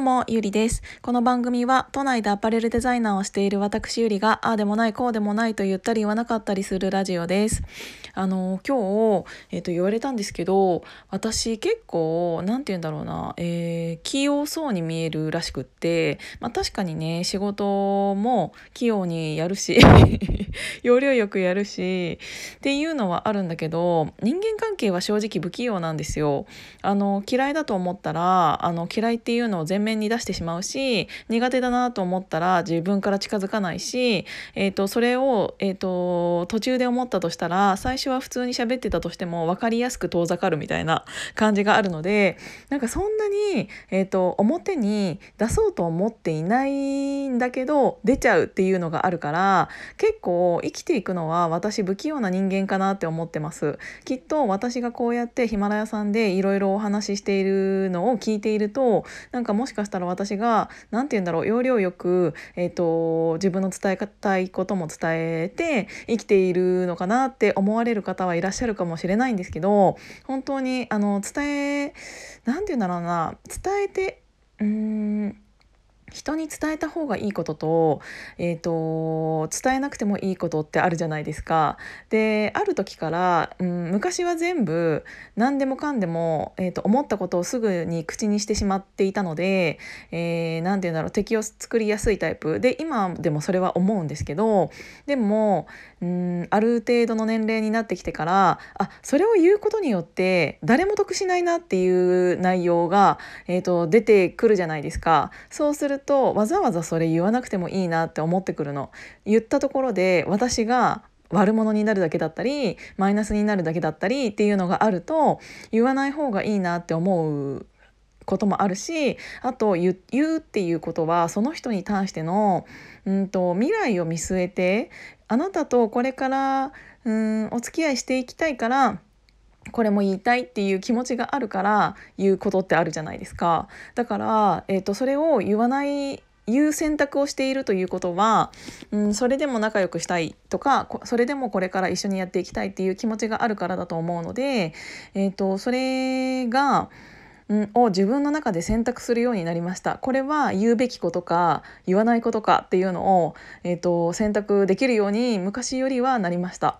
うも、ゆりです。この番組は、都内でアパレルデザイナーをしている私ゆりが、ああでもない、こうでもないと言ったり言わなかったりするラジオです。あの、今日、えっ、ー、と、言われたんですけど、私結構、なんて言うんだろうな、えー、器用そうに見えるらしくって、まあ確かにね、仕事も器用にやるし、要領よくやるし、っていうのはあるんだけど、人間関係は正直不器用なんですよ。あの、嫌いだと思ったら、あの、嫌いっていうのを全面に出してしまうし苦手だなと思ったら自分から近づかないし、えーと、それを、えーと、途中で思ったとしたら最初は普通に喋ってたとしても分かりやすく遠ざかるみたいな感じがあるのでなんかそんなに、えーと表に出そうと思っていないんだけど出ちゃうっていうのがあるから結構生きていくのは私不器用な人間かなって思ってます。きっと私がこうやってヒマラヤさんでいろいろお話ししているのを聞いているとなんかもししかしたら私が何て言うんだろう要領よく、えーと、自分の伝えたいことも伝えて生きているのかなって思われる方はいらっしゃるかもしれないんですけど本当にあの伝え何て言うんだろうな伝えてうーん人に伝えた方がいいことと,、えーと、伝えなくてもいいことってあるじゃないですか。である時から、うん、昔は全部何でもかんでも、えーと、思ったことをすぐに口にしてしまっていたので何、えー、て言うんだろう敵を作りやすいタイプで今でもそれは思うんですけどでも、うん、ある程度の年齢になってきてからあそれを言うことによって誰も得しないなっていう内容が、えーと出てくるじゃないですか。そうするとわざわざそれ言わなくてもいいなって思ってくるの。言ったところで私が悪者になるだけだったりマイナスになるだけだったりっていうのがあると言わない方がいいなって思うこともあるしあと言うっていうことはその人に対してのうんと未来を見据えてあなたとこれからうんお付き合いしていきたいからこれも言いたいっていう気持ちがあるから言うことってあるじゃないですか。だから、えーと、それを言わない言う選択をしているということは、うん、それでも仲良くしたいとかそれでもこれから一緒にやっていきたいっていう気持ちがあるからだと思うので、えーと、それが、うん、を自分の中で選択するようになりましたこれは言うべきことか言わないことかっていうのを、えーと選択できるように昔よりはなりました。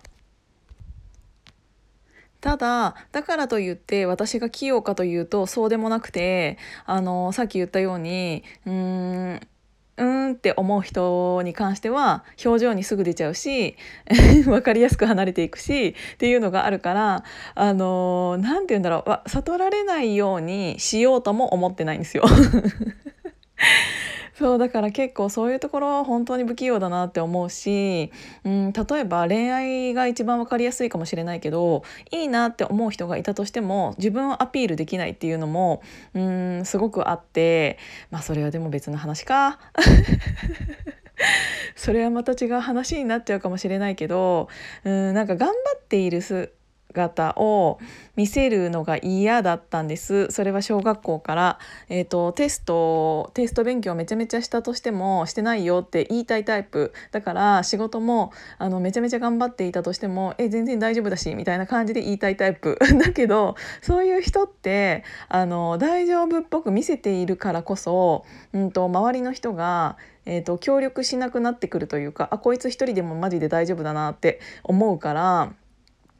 ただだからといって私が器用かというとそうでもなくてあのさっき言ったようにうーんうーんって思う人に関しては表情にすぐ出ちゃうし 分かりやすく離れていくしっていうのがあるからあの何て言うんだろう悟られないようにしようとも思ってないんですよ。そうだから結構そういうところは本当に不器用だなって思うし、うん、例えば恋愛が一番分かりやすいかもしれないけどいいなって思う人がいたとしても自分をアピールできないっていうのもうんすごくあってまあそれはでも別の話か。それはまた違う話になっちゃうかもしれないけどうんなんか頑張っている姿を見せるのが嫌だったんです。それは小学校から、えーと、テストテスト勉強めちゃめちゃしたとしてもしてないよって言いたいタイプ。だから仕事もあのめちゃめちゃ頑張っていたとしてもえ全然大丈夫だしみたいな感じで言いたいタイプ。だけどそういう人ってあの大丈夫っぽく見せているからこそ、うんと、周りの人がえーと協力しなくなってくるというかあこいつ一人でもマジで大丈夫だなって思うから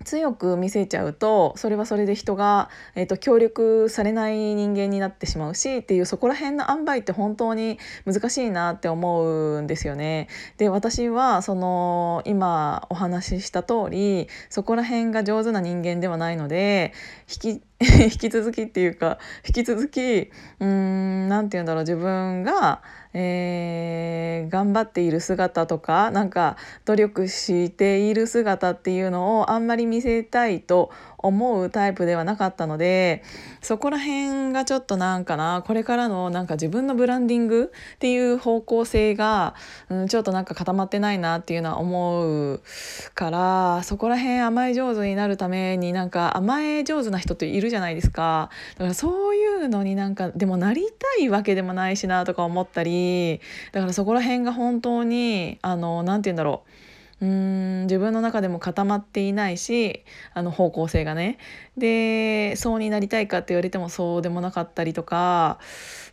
強く見せちゃうとそれはそれで人が、えーと、協力されない人間になってしまうしっていうそこら辺の塩梅って本当に難しいなって思うんですよね。で私はその今お話しした通りそこら辺が上手な人間ではないので引き 引き続きっていうか引き続きうーん何て言うんだろう自分が、えー、頑張っている姿とかなんか努力している姿っていうのをあんまり見せたいと思うタイプではなかったのでそこら辺がちょっとなんかなこれからのなんか自分のブランディングっていう方向性が、うん、ちょっとなんか固まってないなっていうのは思うからそこら辺甘え上手になるためになんか甘え上手な人っているじゃないですか。だからそういうのになんかでもなりたいわけでもないしなとか思ったりだからそこら辺が本当にあの何て言うんだろう。うーん自分の中でも固まっていないしあの方向性がねでそうになりたいかって言われてもそうでもなかったりとか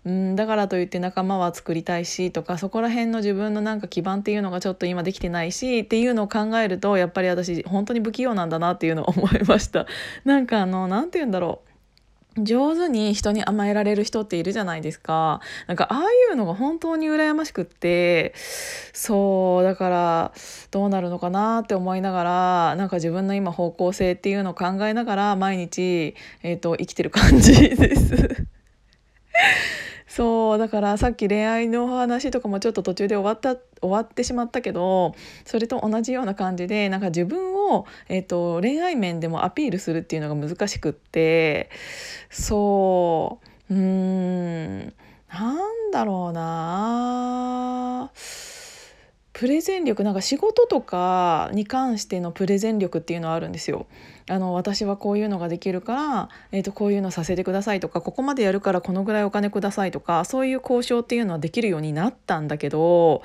うんだからといって仲間は作りたいしとかそこら辺の自分のなんか基盤っていうのがちょっと今できてないしっていうのを考えるとやっぱり私本当に不器用なんだなっていうのを思いました。なんかあの何て言うんだろう上手に人に甘えられる人っているじゃないですか。なんかああいうのが本当に羨ましくってそうだからどうなるのかなって思いながらなんか自分の今方向性っていうのを考えながら毎日、えーと、生きてる感じですそうだからさっき恋愛の話とかもちょっと途中で終わった終わってしまったけどそれと同じような感じでなんか自分を、えーと、恋愛面でもアピールするっていうのが難しくってそううんなんだろうな。プレゼン力なんか仕事とかに関してのプレゼン力っていうのはあるんですよ。あの私はこういうのができるから、えー、とこういうのさせてくださいとかここまでやるからこのぐらいお金くださいとかそういう交渉っていうのはできるようになったんだけど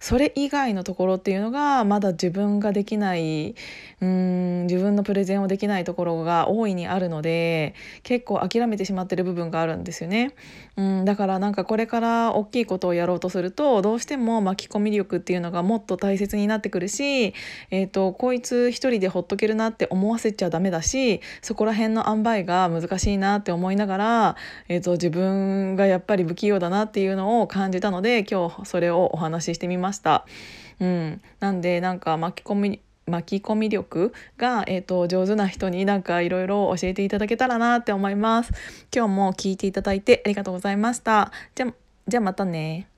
それ以外のところっていうのがまだ自分ができないうーん自分のプレゼンをできないところが大いにあるので結構諦めてしまってる部分があるんですよね。うんだからなんかこれから大きいことをやろうとするとどうしても巻き込み力っていうのがもっと大切になってくるし、えーと、こいつ一人でほっとけるなって思わせちゃダメだしそこら辺の塩梅が難しいなって思いながら、えーと、自分がやっぱり不器用だなっていうのを感じたので今日それをお話ししてみました。うん、なんでなんか巻き込み巻き込み力が、えーと、上手な人になんかいろいろ教えていただけたらなって思います。今日も聞いていただいてありがとうございました。じゃじゃあまたね。